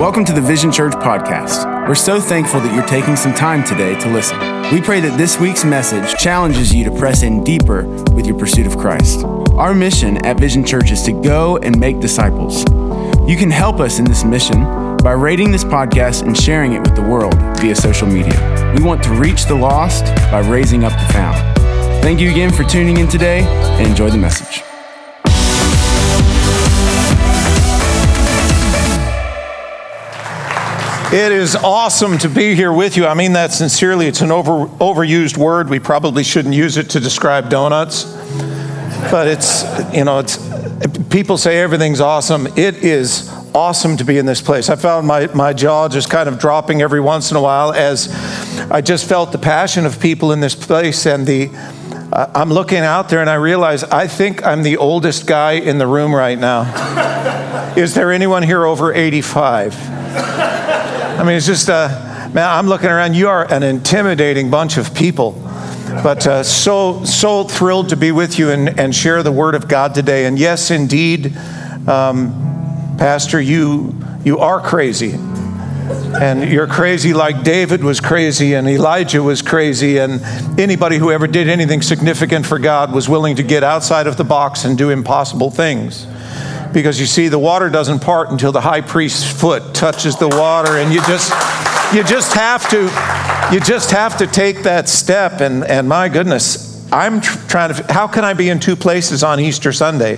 Welcome to the Vision Church podcast. We're so thankful that you're taking some time today to listen. We pray that this week's message challenges you to press in deeper with your pursuit of Christ. Our mission at Vision Church is to go and make disciples. You can help us in this mission by rating this podcast and sharing it with the world via social media. We want to reach the lost by raising up the found. Thank you again for tuning in today and enjoy the message. It is awesome to be here with you. I mean that sincerely. It's an over, overused word. We probably shouldn't use it to describe donuts. But it's, you know, it's, people say everything's awesome. It is awesome to be in this place. I found my, my jaw just kind of dropping every once in a while as I just felt the passion of people in this place and the, uh, I'm looking out there and I realize I think I'm the oldest guy in the room right now. Is there anyone here over 85? I mean, it's just, uh, man, I'm looking around. You are an intimidating bunch of people. But uh, so, so thrilled to be with you and, and share the word of God today. And yes, indeed, um, Pastor, you, you are crazy. And you're crazy like David was crazy and Elijah was crazy, and anybody who ever did anything significant for God was willing to get outside of the box and do impossible things because you see the water doesn't part until the high priest's foot touches the water and you just you just have to you just have to take that step and and my goodness i'm tr- trying to how can i be in two places on easter sunday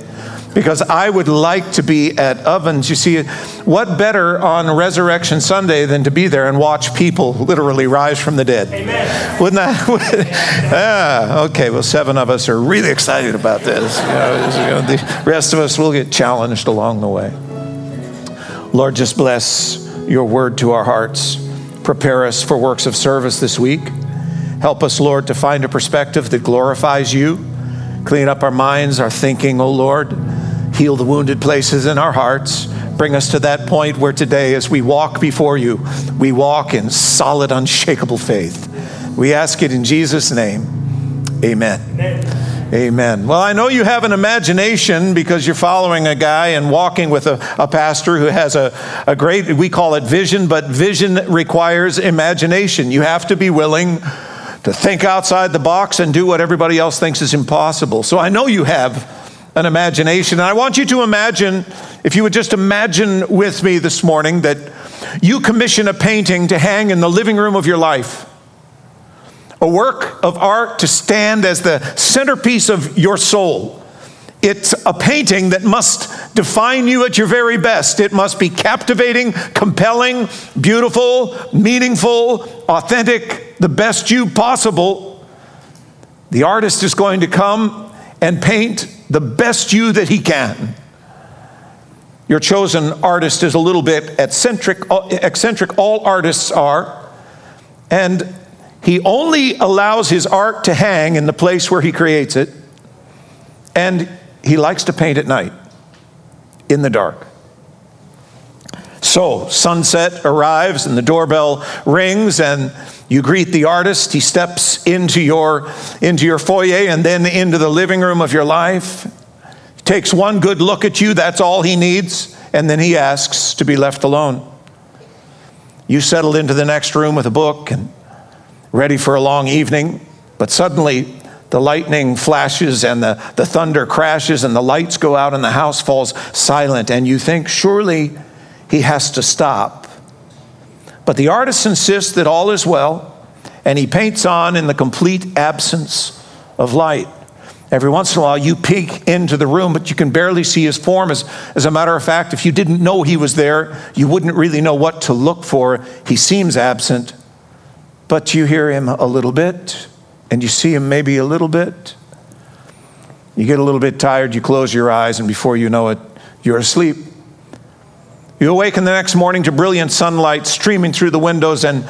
because I would like to be at ovens. You see, what better on Resurrection Sunday than to be there and watch people literally rise from the dead? Amen. Wouldn't that? ah, okay, well, seven of us are really excited about this. You know, the rest of us will get challenged along the way. Lord, just bless your word to our hearts. Prepare us for works of service this week. Help us, Lord, to find a perspective that glorifies you. Clean up our minds, our thinking, O oh Lord heal the wounded places in our hearts. Bring us to that point where today, as we walk before you, we walk in solid, unshakable faith. We ask it in Jesus' name. Amen. Amen. Amen. Well, I know you have an imagination because you're following a guy and walking with a, a pastor who has a, a great, we call it vision, but vision requires imagination. You have to be willing to think outside the box and do what everybody else thinks is impossible. So I know you have an imagination. And I want you to imagine, if you would just imagine with me this morning, that you commission a painting to hang in the living room of your life. A work of art to stand as the centerpiece of your soul. It's a painting that must define you at your very best. It must be captivating, compelling, beautiful, meaningful, authentic, the best you possible. The artist is going to come and paint the best you that he can. Your chosen artist is a little bit eccentric, eccentric all artists are, and he only allows his art to hang in the place where he creates it, and he likes to paint at night, in the dark. So, sunset arrives and the doorbell rings, and you greet the artist. He steps into your, into your foyer and then into the living room of your life. He takes one good look at you, that's all he needs, and then he asks to be left alone. You settle into the next room with a book and ready for a long evening, but suddenly the lightning flashes and the, the thunder crashes and the lights go out and the house falls silent, and you think, surely he has to stop. But the artist insists that all is well, and he paints on in the complete absence of light. Every once in a while, you peek into the room, but you can barely see his form. As, as a matter of fact, if you didn't know he was there, you wouldn't really know what to look for. He seems absent, but you hear him a little bit, and you see him maybe a little bit. You get a little bit tired, you close your eyes, and before you know it, you're asleep. You awaken the next morning to brilliant sunlight streaming through the windows, and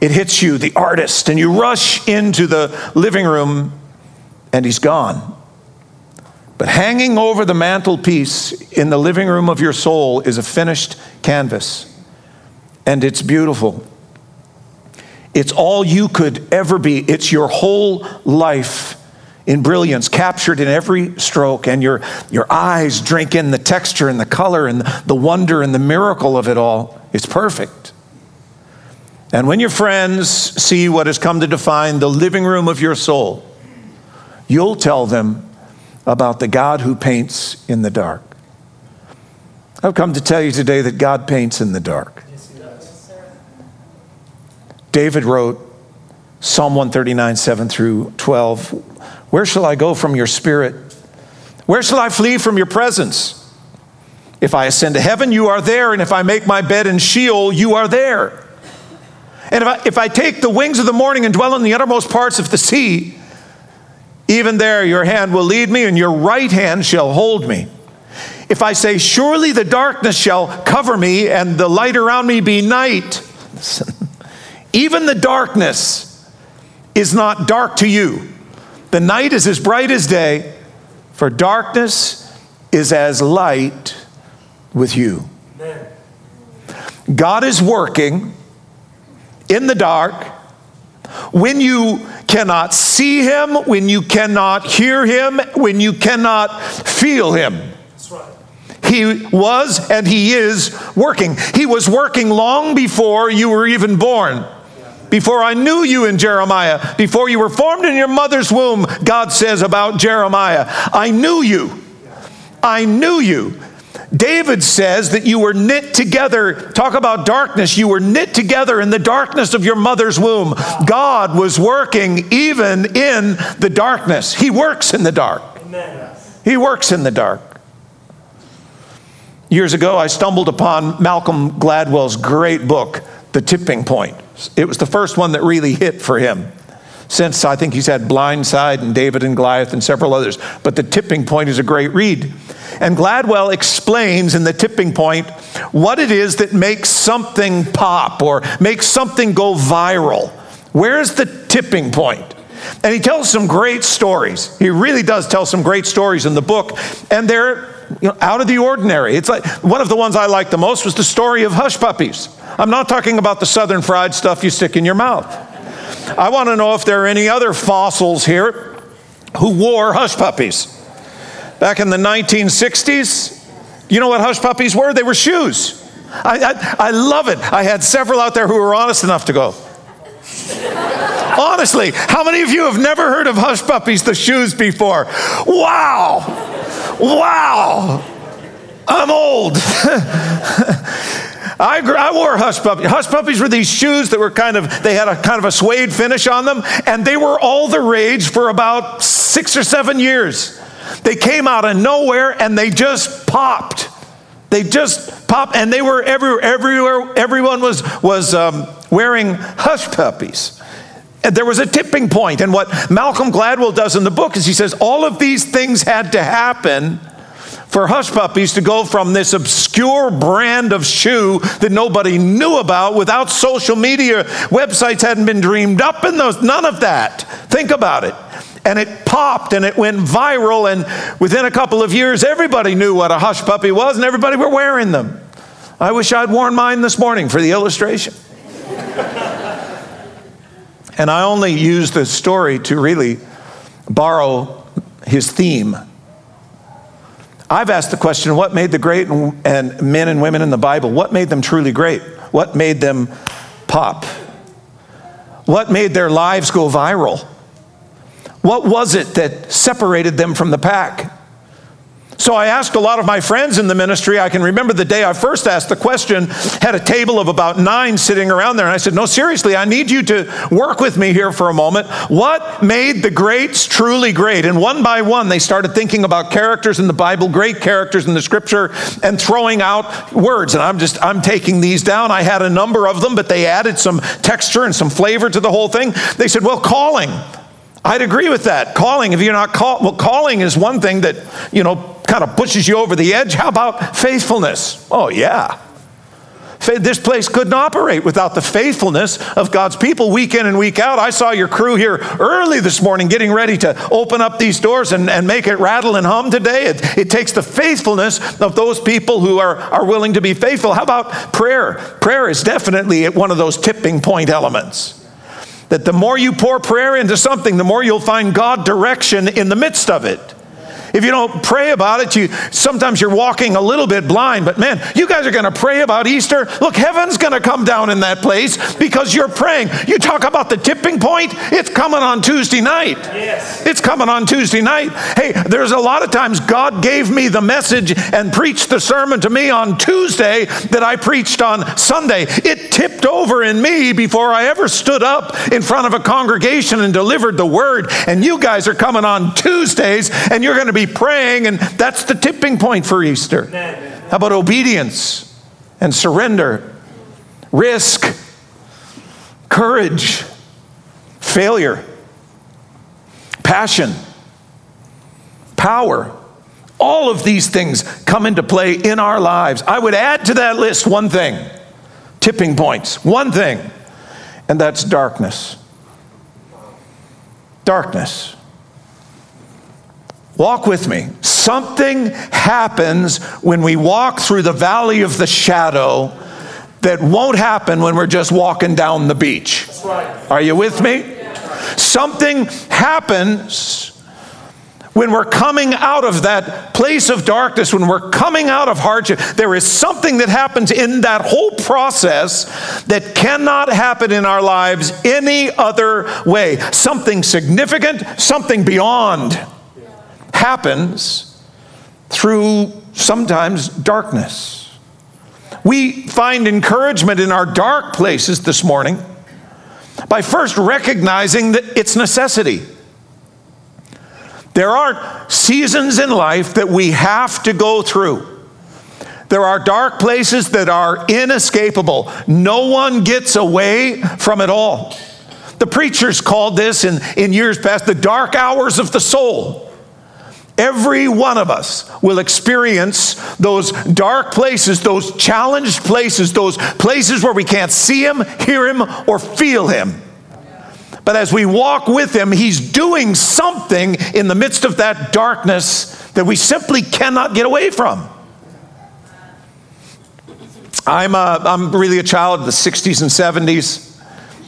it hits you, the artist, and you rush into the living room, and he's gone. But hanging over the mantelpiece in the living room of your soul is a finished canvas, and it's beautiful. It's all you could ever be, it's your whole life in brilliance, captured in every stroke, and your, your eyes drink in the texture and the color and the wonder and the miracle of it all. It's perfect. And when your friends see what has come to define the living room of your soul, you'll tell them about the God who paints in the dark. I've come to tell you today that God paints in the dark. David wrote Psalm 139, 7 through 12 Where shall I go from your spirit? Where shall I flee from your presence? If I ascend to heaven, you are there, and if I make my bed in Sheol, you are there. And if I, if I take the wings of the morning and dwell in the uttermost parts of the sea, even there your hand will lead me, and your right hand shall hold me. If I say, Surely the darkness shall cover me, and the light around me be night, even the darkness is not dark to you. The night is as bright as day, for darkness is as light with you. God is working in the dark when you cannot see him, when you cannot hear him, when you cannot feel him. He was and he is working. He was working long before you were even born. Before I knew you in Jeremiah, before you were formed in your mother's womb, God says about Jeremiah, I knew you. I knew you. David says that you were knit together. Talk about darkness. You were knit together in the darkness of your mother's womb. God was working even in the darkness. He works in the dark. He works in the dark. Years ago, I stumbled upon Malcolm Gladwell's great book, The Tipping Point. It was the first one that really hit for him since I think he's had Blindside and David and Goliath and several others. But The Tipping Point is a great read. And Gladwell explains in The Tipping Point what it is that makes something pop or makes something go viral. Where's the tipping point? And he tells some great stories. He really does tell some great stories in the book, and they're you know, out of the ordinary. It's like one of the ones I liked the most was the story of hush puppies. I'm not talking about the southern fried stuff you stick in your mouth. I want to know if there are any other fossils here who wore hush puppies. Back in the 1960s, you know what hush puppies were? They were shoes. I, I, I love it. I had several out there who were honest enough to go. Honestly, how many of you have never heard of hush puppies, the shoes, before? Wow! Wow! I'm old. I, I wore hush puppies. Hush puppies were these shoes that were kind of, they had a kind of a suede finish on them, and they were all the rage for about six or seven years. They came out of nowhere and they just popped. They just popped, and they were everywhere. Everywhere, everyone was was um, wearing hush puppies. And there was a tipping point. and what Malcolm Gladwell does in the book is he says all of these things had to happen for hush puppies to go from this obscure brand of shoe that nobody knew about without social media websites hadn't been dreamed up in those none of that think about it and it popped and it went viral. And within a couple of years, everybody knew what a hush puppy was and everybody were wearing them. I wish I'd worn mine this morning for the illustration. And I only use this story to really borrow his theme. I've asked the question what made the great and, and men and women in the Bible, what made them truly great? What made them pop? What made their lives go viral? What was it that separated them from the pack? So I asked a lot of my friends in the ministry. I can remember the day I first asked the question, had a table of about nine sitting around there. And I said, No, seriously, I need you to work with me here for a moment. What made the greats truly great? And one by one, they started thinking about characters in the Bible, great characters in the scripture, and throwing out words. And I'm just, I'm taking these down. I had a number of them, but they added some texture and some flavor to the whole thing. They said, Well, calling. I'd agree with that. Calling, if you're not called, well, calling is one thing that, you know, kind of pushes you over the edge. How about faithfulness? Oh, yeah. This place couldn't operate without the faithfulness of God's people week in and week out. I saw your crew here early this morning getting ready to open up these doors and, and make it rattle and hum today. It, it takes the faithfulness of those people who are, are willing to be faithful. How about prayer? Prayer is definitely one of those tipping point elements that the more you pour prayer into something, the more you'll find God direction in the midst of it. If you don't pray about it, you sometimes you're walking a little bit blind, but man, you guys are going to pray about Easter. Look, heaven's going to come down in that place because you're praying. You talk about the tipping point, it's coming on Tuesday night. Yes. It's coming on Tuesday night. Hey, there's a lot of times God gave me the message and preached the sermon to me on Tuesday that I preached on Sunday. It tipped over in me before I ever stood up in front of a congregation and delivered the word. And you guys are coming on Tuesdays and you're going to be praying, and that's the tipping point for Easter. How about obedience and surrender, risk, courage, failure, passion, power? All of these things come into play in our lives. I would add to that list one thing tipping points, one thing, and that's darkness. Darkness. Walk with me. Something happens when we walk through the valley of the shadow that won't happen when we're just walking down the beach. Right. Are you with me? Something happens when we're coming out of that place of darkness, when we're coming out of hardship, there is something that happens in that whole process that cannot happen in our lives any other way. Something significant, something beyond happens through sometimes darkness. We find encouragement in our dark places this morning by first recognizing that it's necessity. There are seasons in life that we have to go through. There are dark places that are inescapable. No one gets away from it all. The preachers called this in, in years past the dark hours of the soul. Every one of us will experience those dark places, those challenged places, those places where we can't see Him, hear Him, or feel Him. But as we walk with Him, He's doing something in the midst of that darkness that we simply cannot get away from. I'm, a, uh, I'm really a child of the 60s and 70s.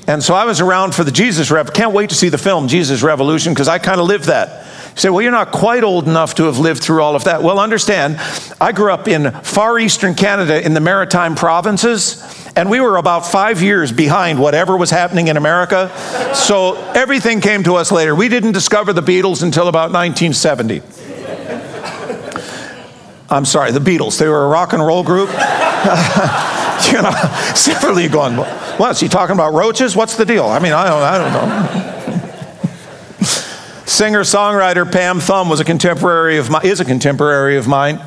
And so I was around for the Jesus Rev. Can't wait to see the film Jesus Revolution because I kind of lived that. You say, well, you're not quite old enough to have lived through all of that. Well, understand, I grew up in far eastern Canada in the maritime provinces, and we were about five years behind whatever was happening in America. So everything came to us later. We didn't discover the Beatles until about 1970. I'm sorry, the Beatles. They were a rock and roll group. you know, separately going, what, is he talking about roaches? What's the deal? I mean, I don't, I don't know. Singer songwriter Pam Thum was a contemporary of my, is a contemporary of mine.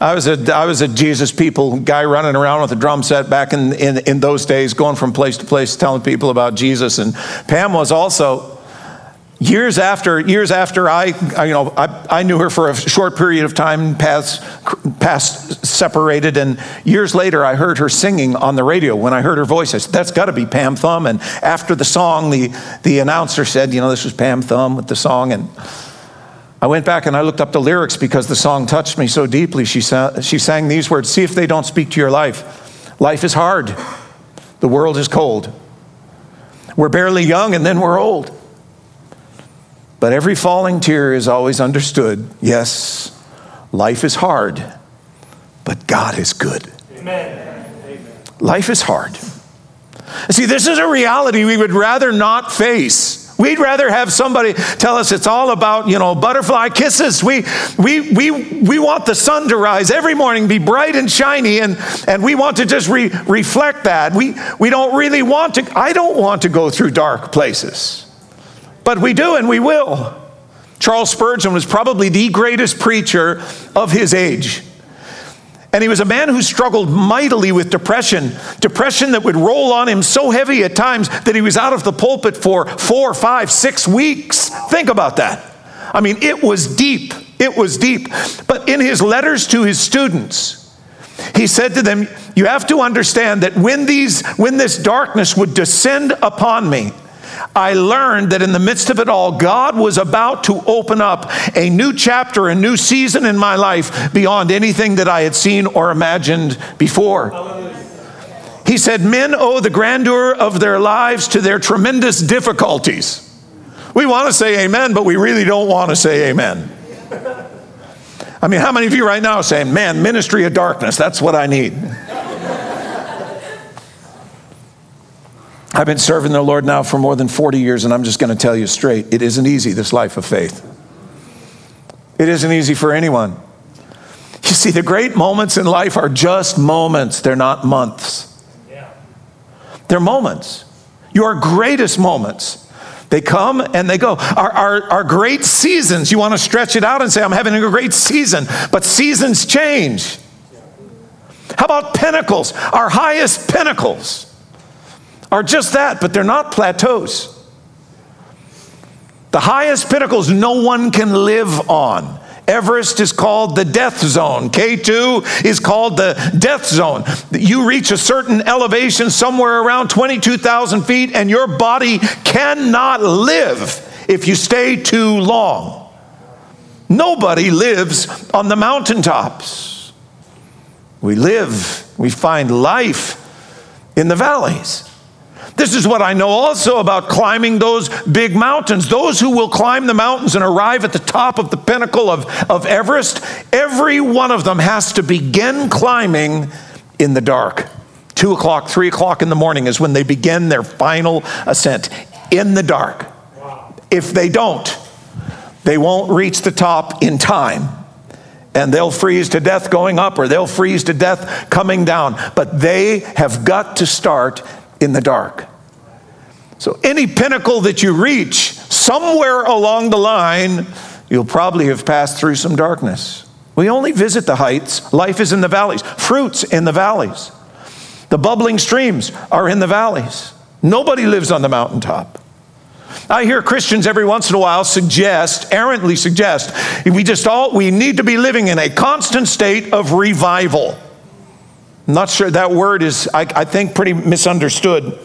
I was a, I was a Jesus people guy running around with a drum set back in, in, in those days, going from place to place telling people about Jesus. And Pam was also Years after, years after I, I you know, I, I, knew her for a short period of time, paths, past separated, and years later I heard her singing on the radio. When I heard her voice, I said, that's got to be Pam Thum And after the song, the, the announcer said, you know, this was Pam Thum with the song. And I went back and I looked up the lyrics because the song touched me so deeply. She, sa- she sang these words See if they don't speak to your life. Life is hard, the world is cold. We're barely young and then we're old. But every falling tear is always understood. Yes, life is hard, but God is good. Amen. Life is hard. See, this is a reality we would rather not face. We'd rather have somebody tell us it's all about, you know, butterfly kisses. We, we, we, we want the sun to rise every morning, be bright and shiny, and, and we want to just re- reflect that. We, we don't really want to, I don't want to go through dark places. But we do and we will. Charles Spurgeon was probably the greatest preacher of his age. And he was a man who struggled mightily with depression, depression that would roll on him so heavy at times that he was out of the pulpit for four, five, six weeks. Think about that. I mean, it was deep. It was deep. But in his letters to his students, he said to them, You have to understand that when, these, when this darkness would descend upon me, I learned that in the midst of it all, God was about to open up a new chapter, a new season in my life beyond anything that I had seen or imagined before. He said, Men owe the grandeur of their lives to their tremendous difficulties. We want to say amen, but we really don't want to say amen. I mean, how many of you right now are saying, man, ministry of darkness, that's what I need? I've been serving the Lord now for more than 40 years, and I'm just going to tell you straight it isn't easy, this life of faith. It isn't easy for anyone. You see, the great moments in life are just moments, they're not months. They're moments. Your greatest moments. They come and they go. Our, our, our great seasons, you want to stretch it out and say, I'm having a great season, but seasons change. How about pinnacles? Our highest pinnacles are just that, but they're not plateaus. The highest pinnacles no one can live on. Everest is called the death zone. K2 is called the death zone. You reach a certain elevation somewhere around 22,000 feet, and your body cannot live if you stay too long. Nobody lives on the mountaintops. We live, we find life in the valleys. This is what I know also about climbing those big mountains. Those who will climb the mountains and arrive at the top of the pinnacle of, of Everest, every one of them has to begin climbing in the dark. Two o'clock, three o'clock in the morning is when they begin their final ascent in the dark. If they don't, they won't reach the top in time and they'll freeze to death going up or they'll freeze to death coming down. But they have got to start in the dark. So, any pinnacle that you reach, somewhere along the line, you'll probably have passed through some darkness. We only visit the heights. Life is in the valleys, fruits in the valleys. The bubbling streams are in the valleys. Nobody lives on the mountaintop. I hear Christians every once in a while suggest, errantly suggest, we just all we need to be living in a constant state of revival. Not sure that word is, I, I think, pretty misunderstood.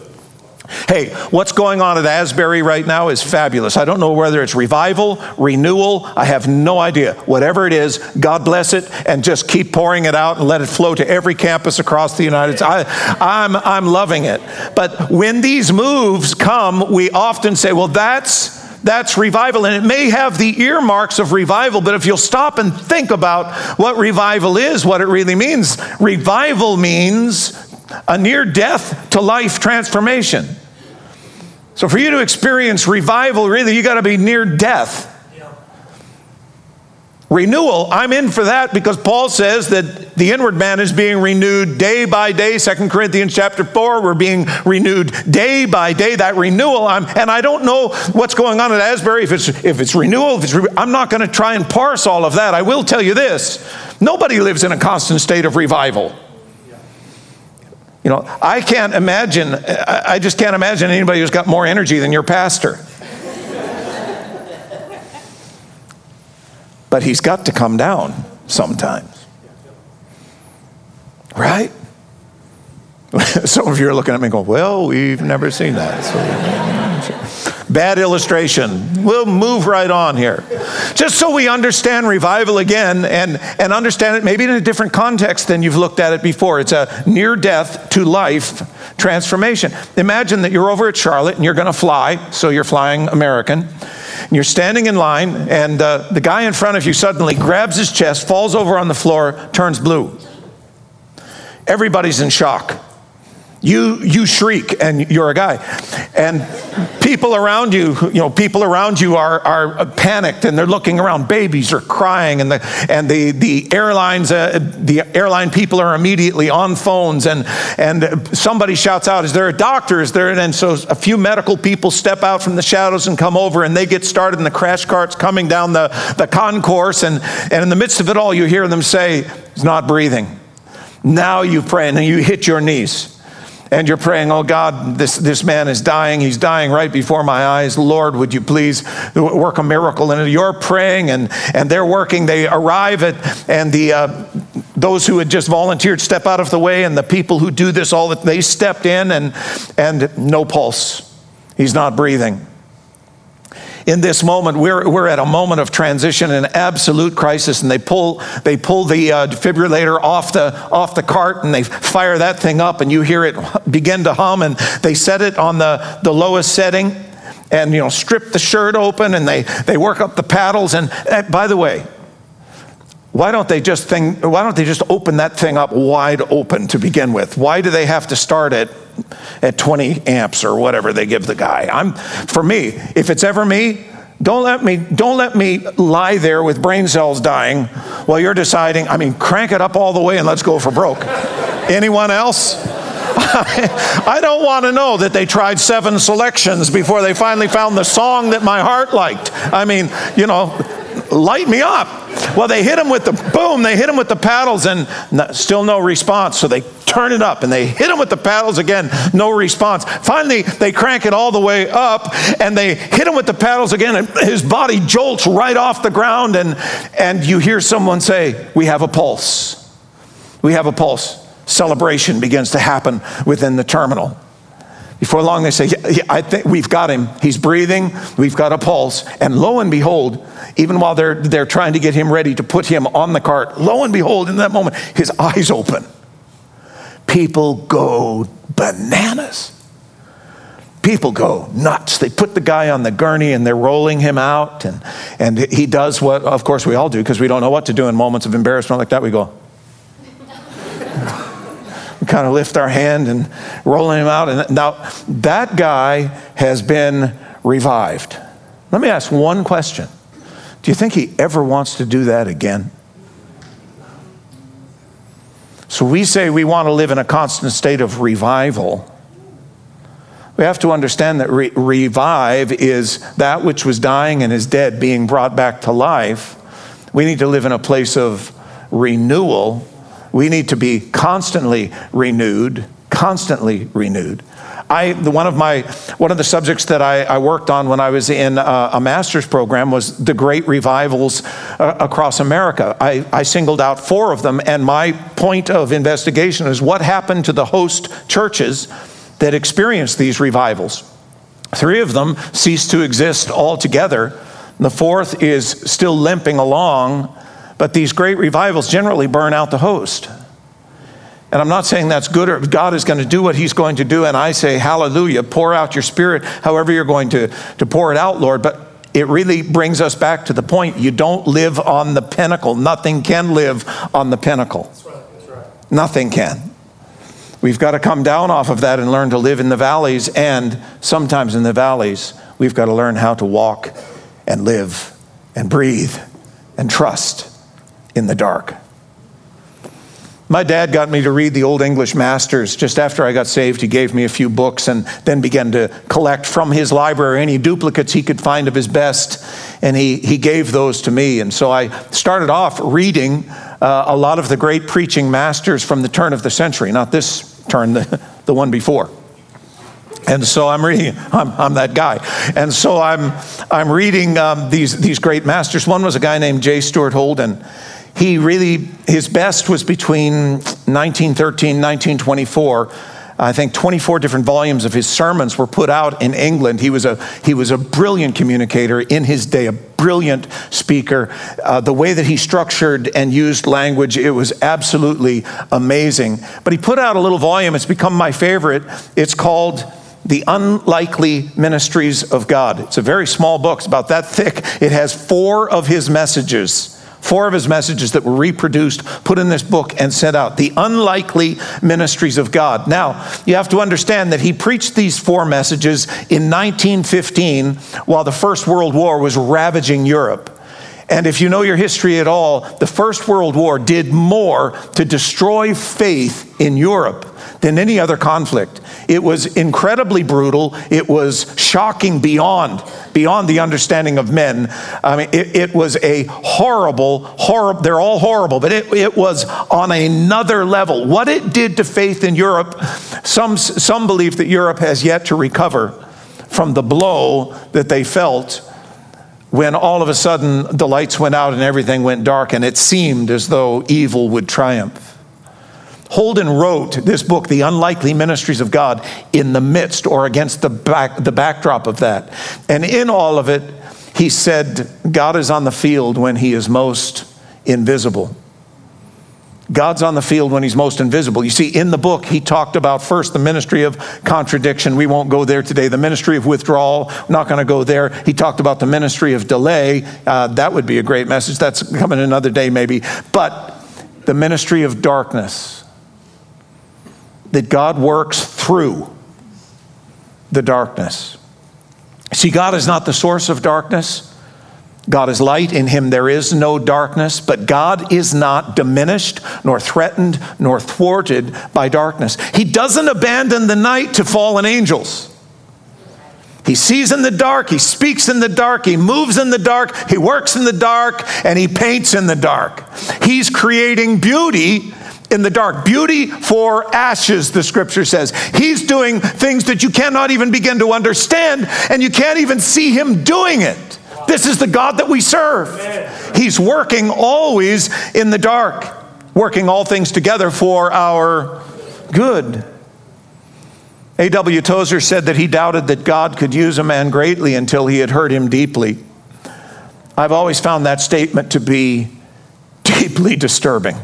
Hey, what's going on at Asbury right now is fabulous. I don't know whether it's revival, renewal, I have no idea. Whatever it is, God bless it and just keep pouring it out and let it flow to every campus across the United States. I, I'm, I'm loving it. But when these moves come, we often say, well, that's that's revival. And it may have the earmarks of revival, but if you'll stop and think about what revival is, what it really means, revival means a near death to life transformation. So for you to experience revival, really, you got to be near death renewal i'm in for that because paul says that the inward man is being renewed day by day. 2 corinthians chapter 4 we're being renewed day by day. That renewal I'm, and i don't know what's going on at asbury. If it's if it's renewal if it's re- i'm not going to try and parse all of that. I will tell you this. Nobody lives in a constant state of revival. You know i can't imagine i just can't imagine anybody who's got more energy than your pastor but he's got to come down sometimes. Right? Some of you are looking at me going, Well, we've never seen that. So, bad illustration. We'll move right on here. Just so we understand revival again and, and understand it maybe in a different context than you've looked at it before. It's a near death to life transformation. Imagine that you're over at Charlotte and you're going to fly, so you're flying American and you're standing in line, and uh, the guy in front of you suddenly grabs his chest, falls over on the floor, turns blue. Everybody's in shock. You, you shriek and you're a guy. And people around you, you know, people around you are, are panicked and they're looking around. Babies are crying and the, and the, the airlines, uh, the airline people are immediately on phones and, and somebody shouts out, is there a doctor? Is there? And so a few medical people step out from the shadows and come over and they get started in the crash carts coming down the, the concourse. And, and in the midst of it all, you hear them say, he's not breathing. Now you pray and you hit your knees and you're praying, oh God, this, this man is dying. He's dying right before my eyes. Lord, would you please work a miracle? And you're praying and, and they're working. They arrive at, and the, uh, those who had just volunteered step out of the way, and the people who do this all, that they stepped in and, and no pulse. He's not breathing in this moment, we're, we're at a moment of transition and absolute crisis, and they pull, they pull the uh, defibrillator off the, off the cart and they fire that thing up, and you hear it begin to hum, and they set it on the, the lowest setting and you know strip the shirt open and they, they work up the paddles and uh, by the way why don't they just think, why don't they just open that thing up wide open to begin with? Why do they have to start it at 20 amps or whatever they give the guy? I'm for me, if it's ever me, don't let me don't let me lie there with brain cells dying while you're deciding, I mean, crank it up all the way and let's go for broke. Anyone else? I don't want to know that they tried seven selections before they finally found the song that my heart liked. I mean, you know, light me up. Well, they hit him with the boom, they hit him with the paddles, and no, still no response. So they turn it up and they hit him with the paddles again, no response. Finally, they crank it all the way up and they hit him with the paddles again, and his body jolts right off the ground. And, and you hear someone say, We have a pulse. We have a pulse. Celebration begins to happen within the terminal. Before long, they say, yeah, I think we've got him. He's breathing. We've got a pulse. And lo and behold, even while they're, they're trying to get him ready to put him on the cart, lo and behold, in that moment, his eyes open. People go bananas. People go nuts. They put the guy on the gurney and they're rolling him out. And, and he does what, of course, we all do because we don't know what to do in moments of embarrassment like that. We go, kind of lift our hand and rolling him out. And now that guy has been revived. Let me ask one question Do you think he ever wants to do that again? So we say we want to live in a constant state of revival. We have to understand that re- revive is that which was dying and is dead being brought back to life. We need to live in a place of renewal we need to be constantly renewed, constantly renewed. I, one of my one of the subjects that I, I worked on when I was in a, a master's program was the great revivals uh, across America. I, I singled out four of them, and my point of investigation is what happened to the host churches that experienced these revivals. Three of them ceased to exist altogether. The fourth is still limping along but these great revivals generally burn out the host. And I'm not saying that's good or God is going to do what he's going to do. And I say, hallelujah, pour out your spirit however you're going to, to pour it out, Lord. But it really brings us back to the point you don't live on the pinnacle. Nothing can live on the pinnacle. That's right, that's right. Nothing can. We've got to come down off of that and learn to live in the valleys. And sometimes in the valleys, we've got to learn how to walk and live and breathe and trust in the dark. My dad got me to read the Old English Masters. Just after I got saved, he gave me a few books and then began to collect from his library any duplicates he could find of his best. And he, he gave those to me. And so I started off reading uh, a lot of the great preaching masters from the turn of the century, not this turn, the, the one before. And so I'm reading, I'm, I'm that guy. And so I'm, I'm reading um, these, these great masters. One was a guy named J. Stuart Holden he really, his best was between 1913 1924. I think 24 different volumes of his sermons were put out in England. He was a, he was a brilliant communicator in his day, a brilliant speaker. Uh, the way that he structured and used language, it was absolutely amazing. But he put out a little volume, it's become my favorite. It's called The Unlikely Ministries of God. It's a very small book, it's about that thick. It has four of his messages Four of his messages that were reproduced, put in this book, and sent out. The unlikely ministries of God. Now, you have to understand that he preached these four messages in 1915 while the First World War was ravaging Europe. And if you know your history at all, the First World War did more to destroy faith in Europe than any other conflict. It was incredibly brutal. It was shocking beyond beyond the understanding of men. I mean, it, it was a horrible, horrible. They're all horrible, but it, it was on another level. What it did to faith in Europe, some some believe that Europe has yet to recover from the blow that they felt when all of a sudden the lights went out and everything went dark, and it seemed as though evil would triumph. Holden wrote this book, The Unlikely Ministries of God, in the midst or against the, back, the backdrop of that. And in all of it, he said, God is on the field when he is most invisible. God's on the field when he's most invisible. You see, in the book, he talked about first the ministry of contradiction. We won't go there today. The ministry of withdrawal, we're not going to go there. He talked about the ministry of delay. Uh, that would be a great message. That's coming another day, maybe. But the ministry of darkness, that God works through the darkness. See, God is not the source of darkness. God is light, in him there is no darkness, but God is not diminished, nor threatened, nor thwarted by darkness. He doesn't abandon the night to fallen angels. He sees in the dark, he speaks in the dark, he moves in the dark, he works in the dark, and he paints in the dark. He's creating beauty in the dark, beauty for ashes, the scripture says. He's doing things that you cannot even begin to understand, and you can't even see him doing it. This is the God that we serve. He's working always in the dark, working all things together for our good. A.W. Tozer said that he doubted that God could use a man greatly until he had hurt him deeply. I've always found that statement to be deeply disturbing.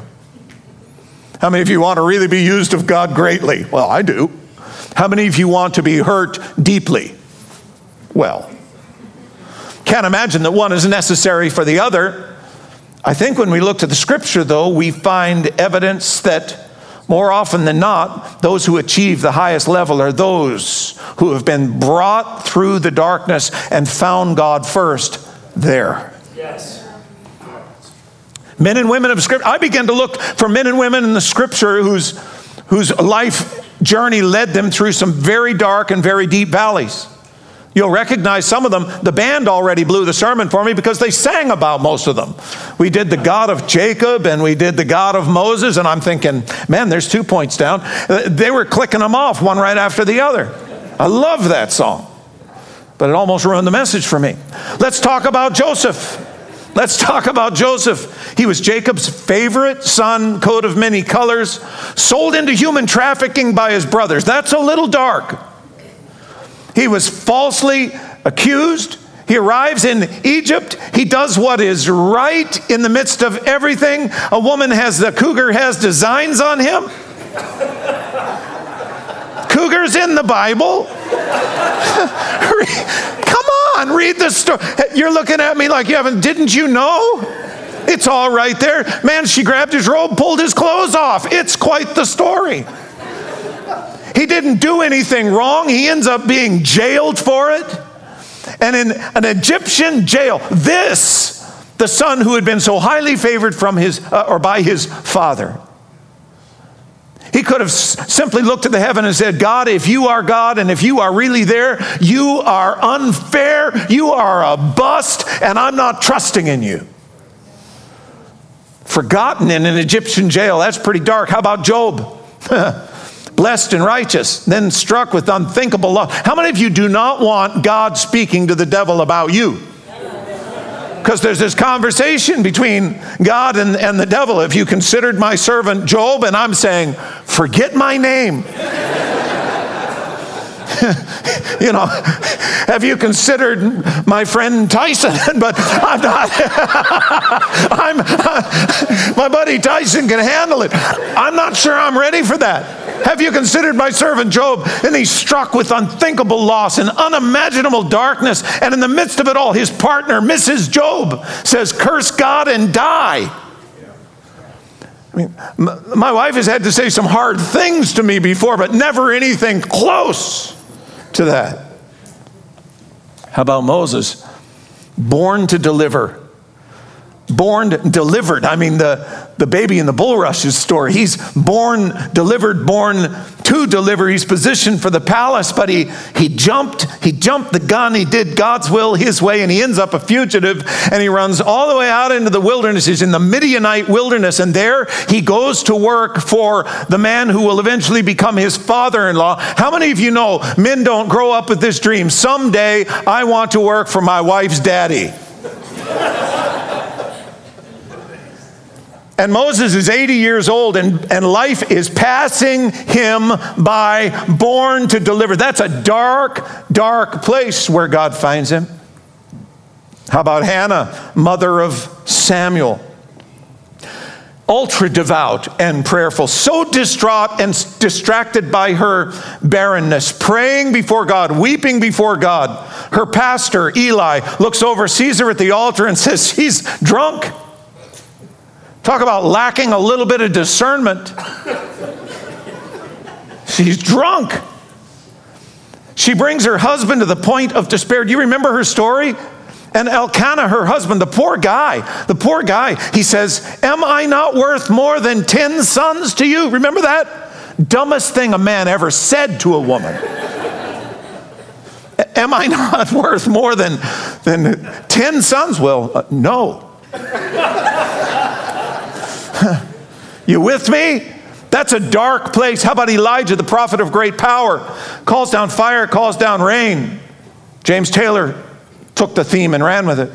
How many of you want to really be used of God greatly? Well, I do. How many of you want to be hurt deeply? Well, can't imagine that one is necessary for the other. I think when we look to the scripture, though, we find evidence that more often than not, those who achieve the highest level are those who have been brought through the darkness and found God first there. Yes. Men and women of scripture. I began to look for men and women in the scripture whose, whose life journey led them through some very dark and very deep valleys. You'll recognize some of them. The band already blew the sermon for me because they sang about most of them. We did the God of Jacob and we did the God of Moses, and I'm thinking, man, there's two points down. Uh, they were clicking them off one right after the other. I love that song, but it almost ruined the message for me. Let's talk about Joseph. Let's talk about Joseph. He was Jacob's favorite son, coat of many colors, sold into human trafficking by his brothers. That's a little dark. He was falsely accused. He arrives in Egypt. He does what is right in the midst of everything. A woman has, the cougar has designs on him. Cougars in the Bible. Come on, read the story. You're looking at me like you haven't, didn't you know? It's all right there. Man, she grabbed his robe, pulled his clothes off. It's quite the story. He didn't do anything wrong. He ends up being jailed for it. And in an Egyptian jail, this, the son who had been so highly favored from his uh, or by his father, he could have simply looked to the heaven and said, God, if you are God and if you are really there, you are unfair, you are a bust, and I'm not trusting in you. Forgotten in an Egyptian jail, that's pretty dark. How about Job? blessed and righteous, then struck with unthinkable love. How many of you do not want God speaking to the devil about you? Because there's this conversation between God and, and the devil. If you considered my servant Job, and I'm saying, forget my name. you know, have you considered my friend Tyson? but I'm not. I'm, my buddy Tyson can handle it. I'm not sure I'm ready for that. Have you considered my servant Job? And he's struck with unthinkable loss and unimaginable darkness. And in the midst of it all, his partner, Mrs. Job, says, Curse God and die. I mean, my wife has had to say some hard things to me before, but never anything close to that. How about Moses? Born to deliver. Born, delivered. I mean, the, the baby in the bulrushes story. He's born, delivered, born to deliver. He's positioned for the palace, but he, he jumped, he jumped the gun. He did God's will his way, and he ends up a fugitive, and he runs all the way out into the wilderness. He's in the Midianite wilderness, and there he goes to work for the man who will eventually become his father-in-law. How many of you know men don't grow up with this dream? Someday I want to work for my wife's daddy. And Moses is 80 years old, and, and life is passing him by, born to deliver. That's a dark, dark place where God finds him. How about Hannah, mother of Samuel? ultra devout and prayerful, so distraught and distracted by her barrenness, praying before God, weeping before God. Her pastor, Eli, looks over, sees her at the altar, and says, She's drunk. Talk about lacking a little bit of discernment. She's drunk. She brings her husband to the point of despair. Do you remember her story? And Elkanah, her husband, the poor guy, the poor guy, he says, Am I not worth more than 10 sons to you? Remember that? Dumbest thing a man ever said to a woman. Am I not worth more than, than 10 sons? Well, uh, no. you with me? That's a dark place. How about Elijah, the prophet of great power? Calls down fire, calls down rain. James Taylor took the theme and ran with it.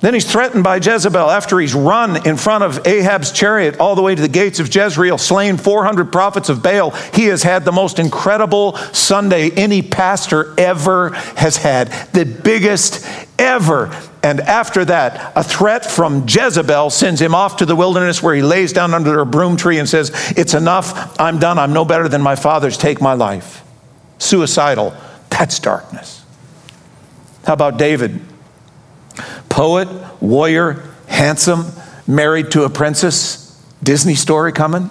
Then he's threatened by Jezebel after he's run in front of Ahab's chariot all the way to the gates of Jezreel, slain 400 prophets of Baal. He has had the most incredible Sunday any pastor ever has had, the biggest ever. And after that, a threat from Jezebel sends him off to the wilderness where he lays down under a broom tree and says, It's enough. I'm done. I'm no better than my fathers. Take my life. Suicidal that's darkness. How about David? Poet, warrior, handsome, married to a princess. Disney story coming.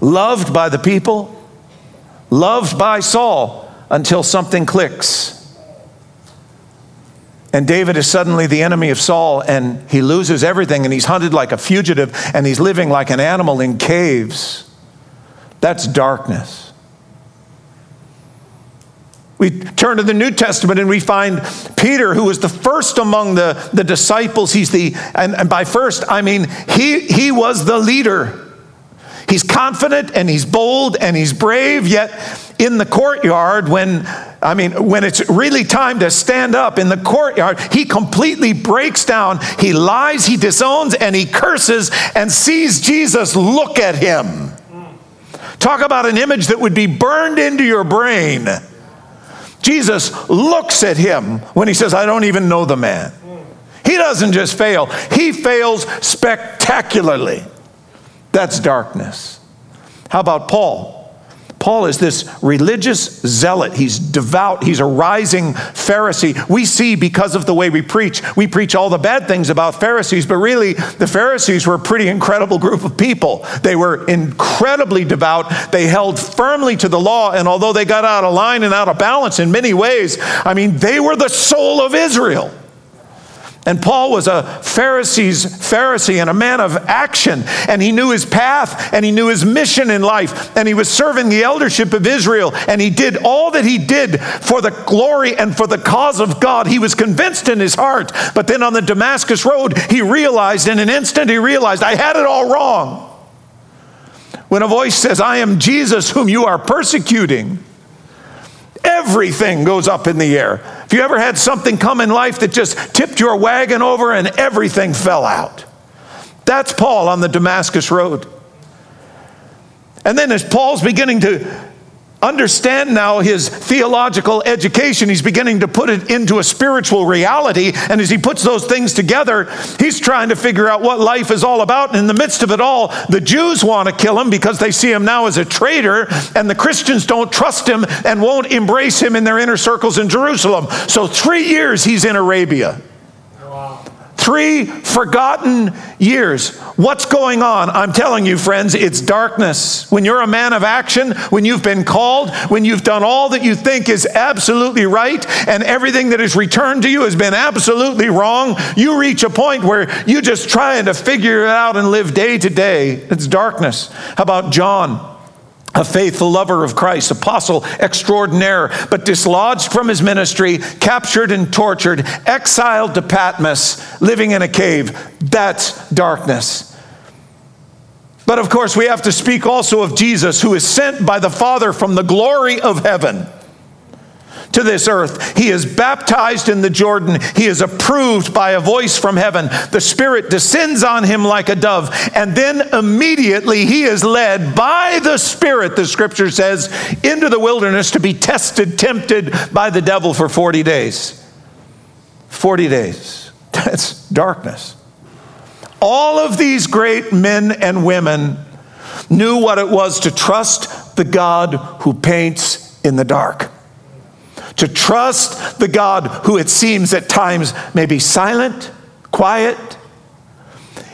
loved by the people, loved by Saul until something clicks. And David is suddenly the enemy of Saul, and he loses everything, and he's hunted like a fugitive, and he's living like an animal in caves. That's darkness. We turn to the New Testament and we find Peter, who was the first among the, the disciples. He's the, and, and by first, I mean, he, he was the leader. He's confident and he's bold and he's brave, yet in the courtyard, when, I mean, when it's really time to stand up in the courtyard, he completely breaks down. He lies, he disowns, and he curses and sees Jesus look at him. Talk about an image that would be burned into your brain. Jesus looks at him when he says, I don't even know the man. He doesn't just fail, he fails spectacularly. That's darkness. How about Paul? Paul is this religious zealot. He's devout. He's a rising Pharisee. We see because of the way we preach, we preach all the bad things about Pharisees, but really, the Pharisees were a pretty incredible group of people. They were incredibly devout. They held firmly to the law, and although they got out of line and out of balance in many ways, I mean, they were the soul of Israel. And Paul was a Pharisee's Pharisee and a man of action, and he knew his path and he knew his mission in life, and he was serving the eldership of Israel, and he did all that he did for the glory and for the cause of God. He was convinced in his heart, but then on the Damascus Road, he realized in an instant, he realized, I had it all wrong. When a voice says, I am Jesus whom you are persecuting, everything goes up in the air. If you ever had something come in life that just tipped your wagon over and everything fell out? That's Paul on the Damascus Road. And then as Paul's beginning to understand now his theological education. He's beginning to put it into a spiritual reality. And as he puts those things together, he's trying to figure out what life is all about. And in the midst of it all, the Jews want to kill him because they see him now as a traitor, and the Christians don't trust him and won't embrace him in their inner circles in Jerusalem. So, three years he's in Arabia. Three forgotten years. What's going on? I'm telling you, friends, it's darkness. When you're a man of action, when you've been called, when you've done all that you think is absolutely right, and everything that is returned to you has been absolutely wrong, you reach a point where you're just trying to figure it out and live day to day. It's darkness. How about John? A faithful lover of Christ, apostle extraordinaire, but dislodged from his ministry, captured and tortured, exiled to Patmos, living in a cave. That's darkness. But of course, we have to speak also of Jesus, who is sent by the Father from the glory of heaven to this earth. He is baptized in the Jordan. He is approved by a voice from heaven. The Spirit descends on him like a dove. And then immediately he is led by the Spirit, the scripture says, into the wilderness to be tested, tempted by the devil for 40 days. 40 days. That's darkness. All of these great men and women knew what it was to trust the God who paints in the dark. To trust the God who it seems at times may be silent, quiet.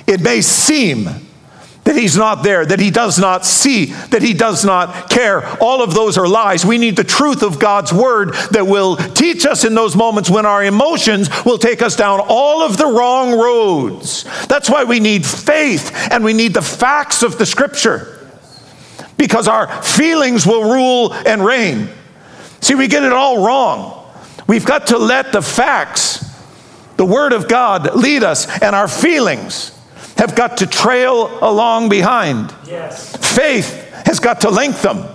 It may seem that he's not there, that he does not see, that he does not care. All of those are lies. We need the truth of God's word that will teach us in those moments when our emotions will take us down all of the wrong roads. That's why we need faith and we need the facts of the scripture because our feelings will rule and reign. See, we get it all wrong. We've got to let the facts, the word of God, lead us, and our feelings have got to trail along behind. Yes. Faith has got to link them.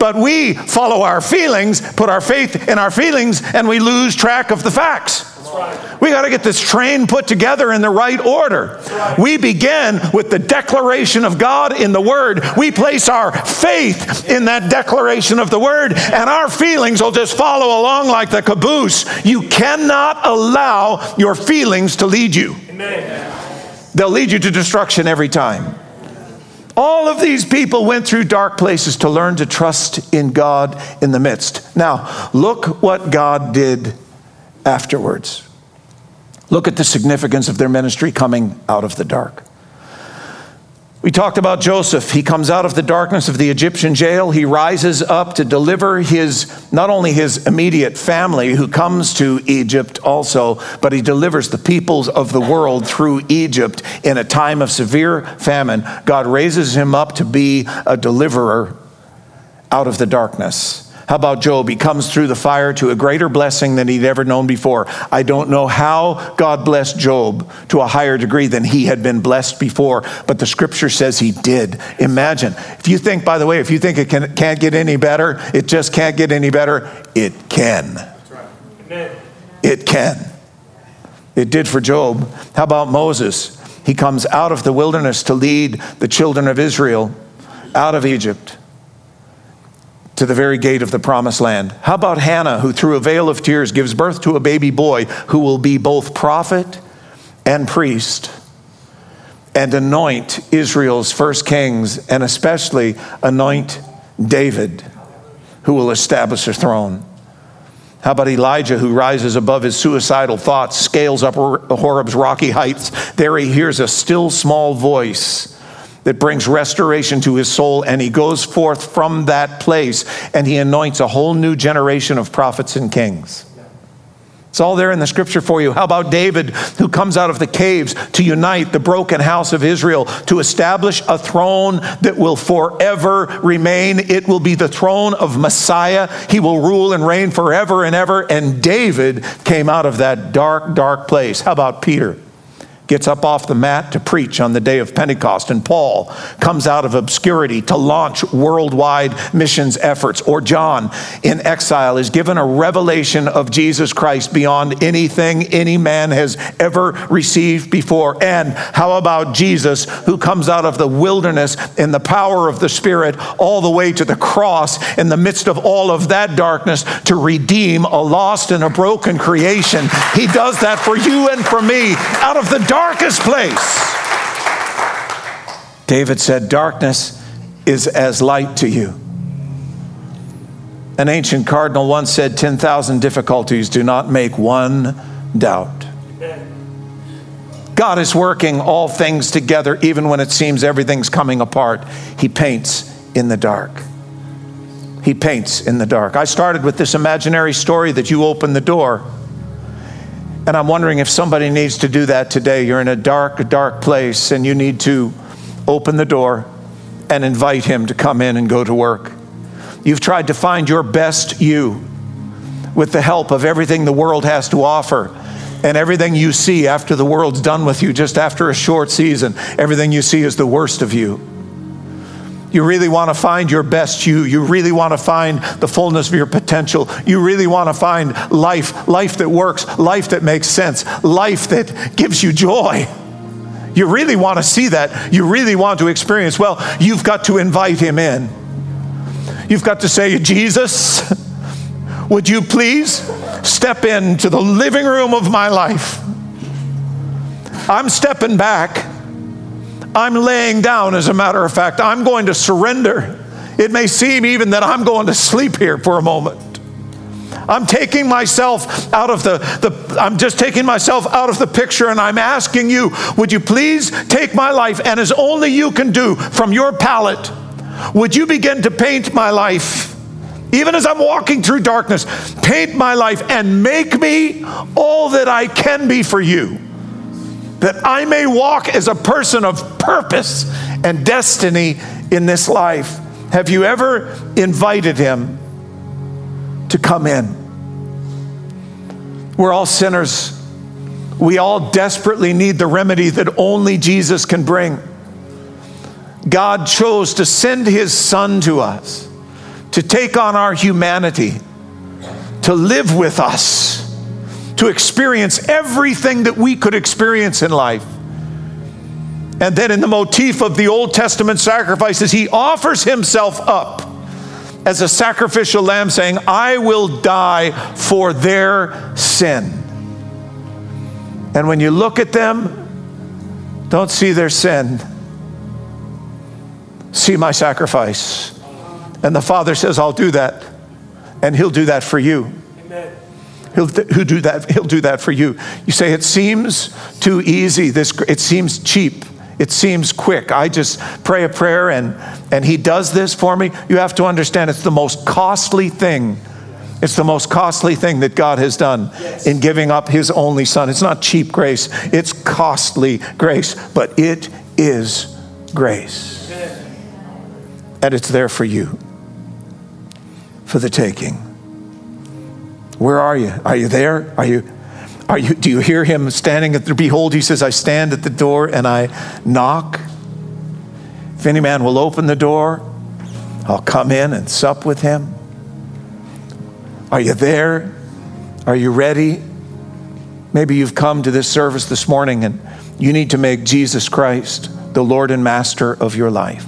But we follow our feelings, put our faith in our feelings, and we lose track of the facts. We got to get this train put together in the right order. We begin with the declaration of God in the Word. We place our faith in that declaration of the Word, and our feelings will just follow along like the caboose. You cannot allow your feelings to lead you. They'll lead you to destruction every time. All of these people went through dark places to learn to trust in God in the midst. Now, look what God did afterwards. Look at the significance of their ministry coming out of the dark. We talked about Joseph. He comes out of the darkness of the Egyptian jail. He rises up to deliver his, not only his immediate family who comes to Egypt also, but he delivers the peoples of the world through Egypt in a time of severe famine. God raises him up to be a deliverer out of the darkness. How about Job? He comes through the fire to a greater blessing than he'd ever known before. I don't know how God blessed Job to a higher degree than he had been blessed before, but the scripture says he did. Imagine. If you think, by the way, if you think it can, not get any better, it just can't get any better, it can. It can. It did for Job. How about Moses? He comes out of the wilderness to lead the children of Israel out of Egypt to the very gate of the promised land. How about Hannah, who through a veil of tears gives birth to a baby boy who will be both prophet and priest and anoint Israel's first kings and especially anoint David, who will establish a throne? How about Elijah, who rises above his suicidal thoughts, scales up Horeb's rocky heights? There he hears a still small voice that brings restoration to his soul, and he goes forth from that place and he anoints a whole new generation of prophets and kings. It's all there in the scripture for you. How about David, who comes out of the caves to unite the broken house of Israel, to establish a throne that will forever remain? It will be the throne of Messiah. He will rule and reign forever and ever. And David came out of that dark, dark place. How about Peter? Gets up off the mat to preach on the day of Pentecost, and Paul comes out of obscurity to launch worldwide missions efforts. Or John in exile is given a revelation of Jesus Christ beyond anything any man has ever received before. And how about Jesus, who comes out of the wilderness in the power of the Spirit all the way to the cross in the midst of all of that darkness to redeem a lost and a broken creation? He does that for you and for me out of the darkness darkest place. David said, Darkness is as light to you. An ancient cardinal once said, 10,000 difficulties do not make one doubt. God is working all things together, even when it seems everything's coming apart. He paints in the dark. He paints in the dark. I started with this imaginary story that you open the door and I'm wondering if somebody needs to do that today. You're in a dark, dark place and you need to open the door and invite him to come in and go to work. You've tried to find your best you with the help of everything the world has to offer and everything you see after the world's done with you, just after a short season, everything you see is the worst of you. You really want to find your best you. You really want to find the fullness of your potential. You really want to find life, life that works, life that makes sense, life that gives you joy. You really want to see that. You really want to experience. Well, you've got to invite him in. You've got to say, Jesus, would you please step into the living room of my life? I'm stepping back. I'm laying down, as a matter of fact. I'm going to surrender. It may seem even that I'm going to sleep here for a moment. I'm taking myself out of the, the I'm just taking myself out of the picture and I'm asking you, would you please take my life and as only you can do from your palette, would you begin to paint my life? Even as I'm walking through darkness, paint my life and make me all that I can be for you that I may walk as a person of purpose and destiny in this life. Have you ever invited him to come in? We're all sinners. We all desperately need the remedy that only Jesus can bring. God chose to send his son to us, to take on our humanity, to live with us to experience everything that we could experience in life. And then, in the motif of the Old Testament sacrifices, he offers himself up as a sacrificial lamb, saying, I will die for their sin. And when you look at them, don't see their sin, see my sacrifice. And the Father says, I'll do that, and He'll do that for you. He'll, he'll, do that, he'll do that for you. You say, it seems too easy. This, it seems cheap. It seems quick. I just pray a prayer and, and he does this for me. You have to understand it's the most costly thing. It's the most costly thing that God has done yes. in giving up his only son. It's not cheap grace, it's costly grace, but it is grace. And it's there for you, for the taking. Where are you? Are you there? Are you, are you, do you hear him standing at the, behold, he says, I stand at the door and I knock. If any man will open the door, I'll come in and sup with him. Are you there? Are you ready? Maybe you've come to this service this morning and you need to make Jesus Christ the Lord and Master of your life.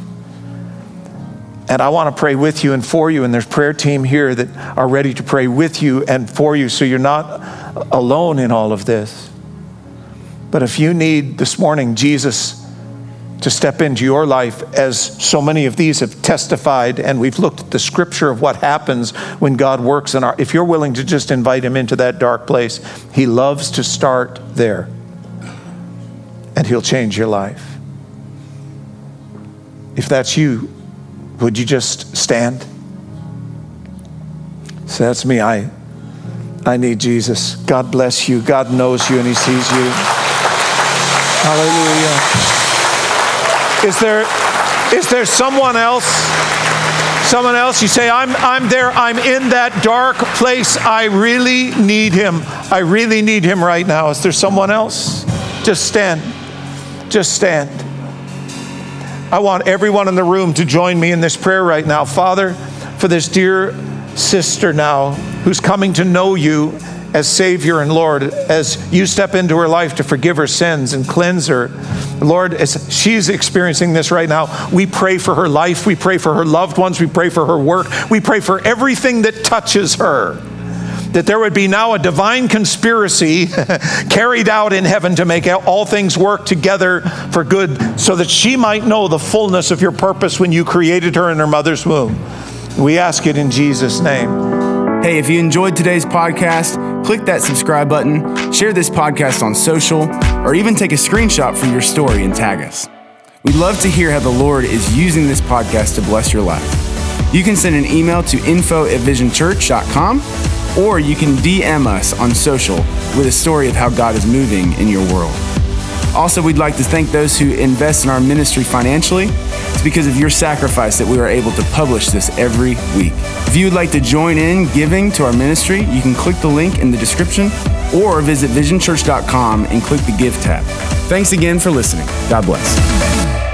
And I want to pray with you and for you. And there's prayer team here that are ready to pray with you and for you so you're not alone in all of this. But if you need this morning Jesus to step into your life, as so many of these have testified, and we've looked at the scripture of what happens when God works in our, if you're willing to just invite Him into that dark place, He loves to start there. And He'll change your life. If that's you, would you just stand? So that's me. I, I need Jesus. God bless you. God knows you and He sees you. Hallelujah. Is there, is there someone else? Someone else, you say, I'm, I'm there, I'm in that dark place. I really need him. I really need him right now. Is there someone else? Just stand. Just stand. I want everyone in the room to join me in this prayer right now. Father, for this dear sister now who's coming to know you as Savior and Lord, as you step into her life to forgive her sins and cleanse her. Lord, as she's experiencing this right now, we pray for her life, we pray for her loved ones, we pray for her work, we pray for everything that touches her that there would be now a divine conspiracy carried out in heaven to make all things work together for good so that she might know the fullness of your purpose when you created her in her mother's womb. We ask it in Jesus' name. Hey, if you enjoyed today's podcast, click that subscribe button, share this podcast on social, or even take a screenshot for your story and tag us. We'd love to hear how the Lord is using this podcast to bless your life. You can send an email to info at visionchurch.com or you can DM us on social with a story of how God is moving in your world. Also, we'd like to thank those who invest in our ministry financially. It's because of your sacrifice that we are able to publish this every week. If you would like to join in giving to our ministry, you can click the link in the description or visit visionchurch.com and click the Give tab. Thanks again for listening. God bless.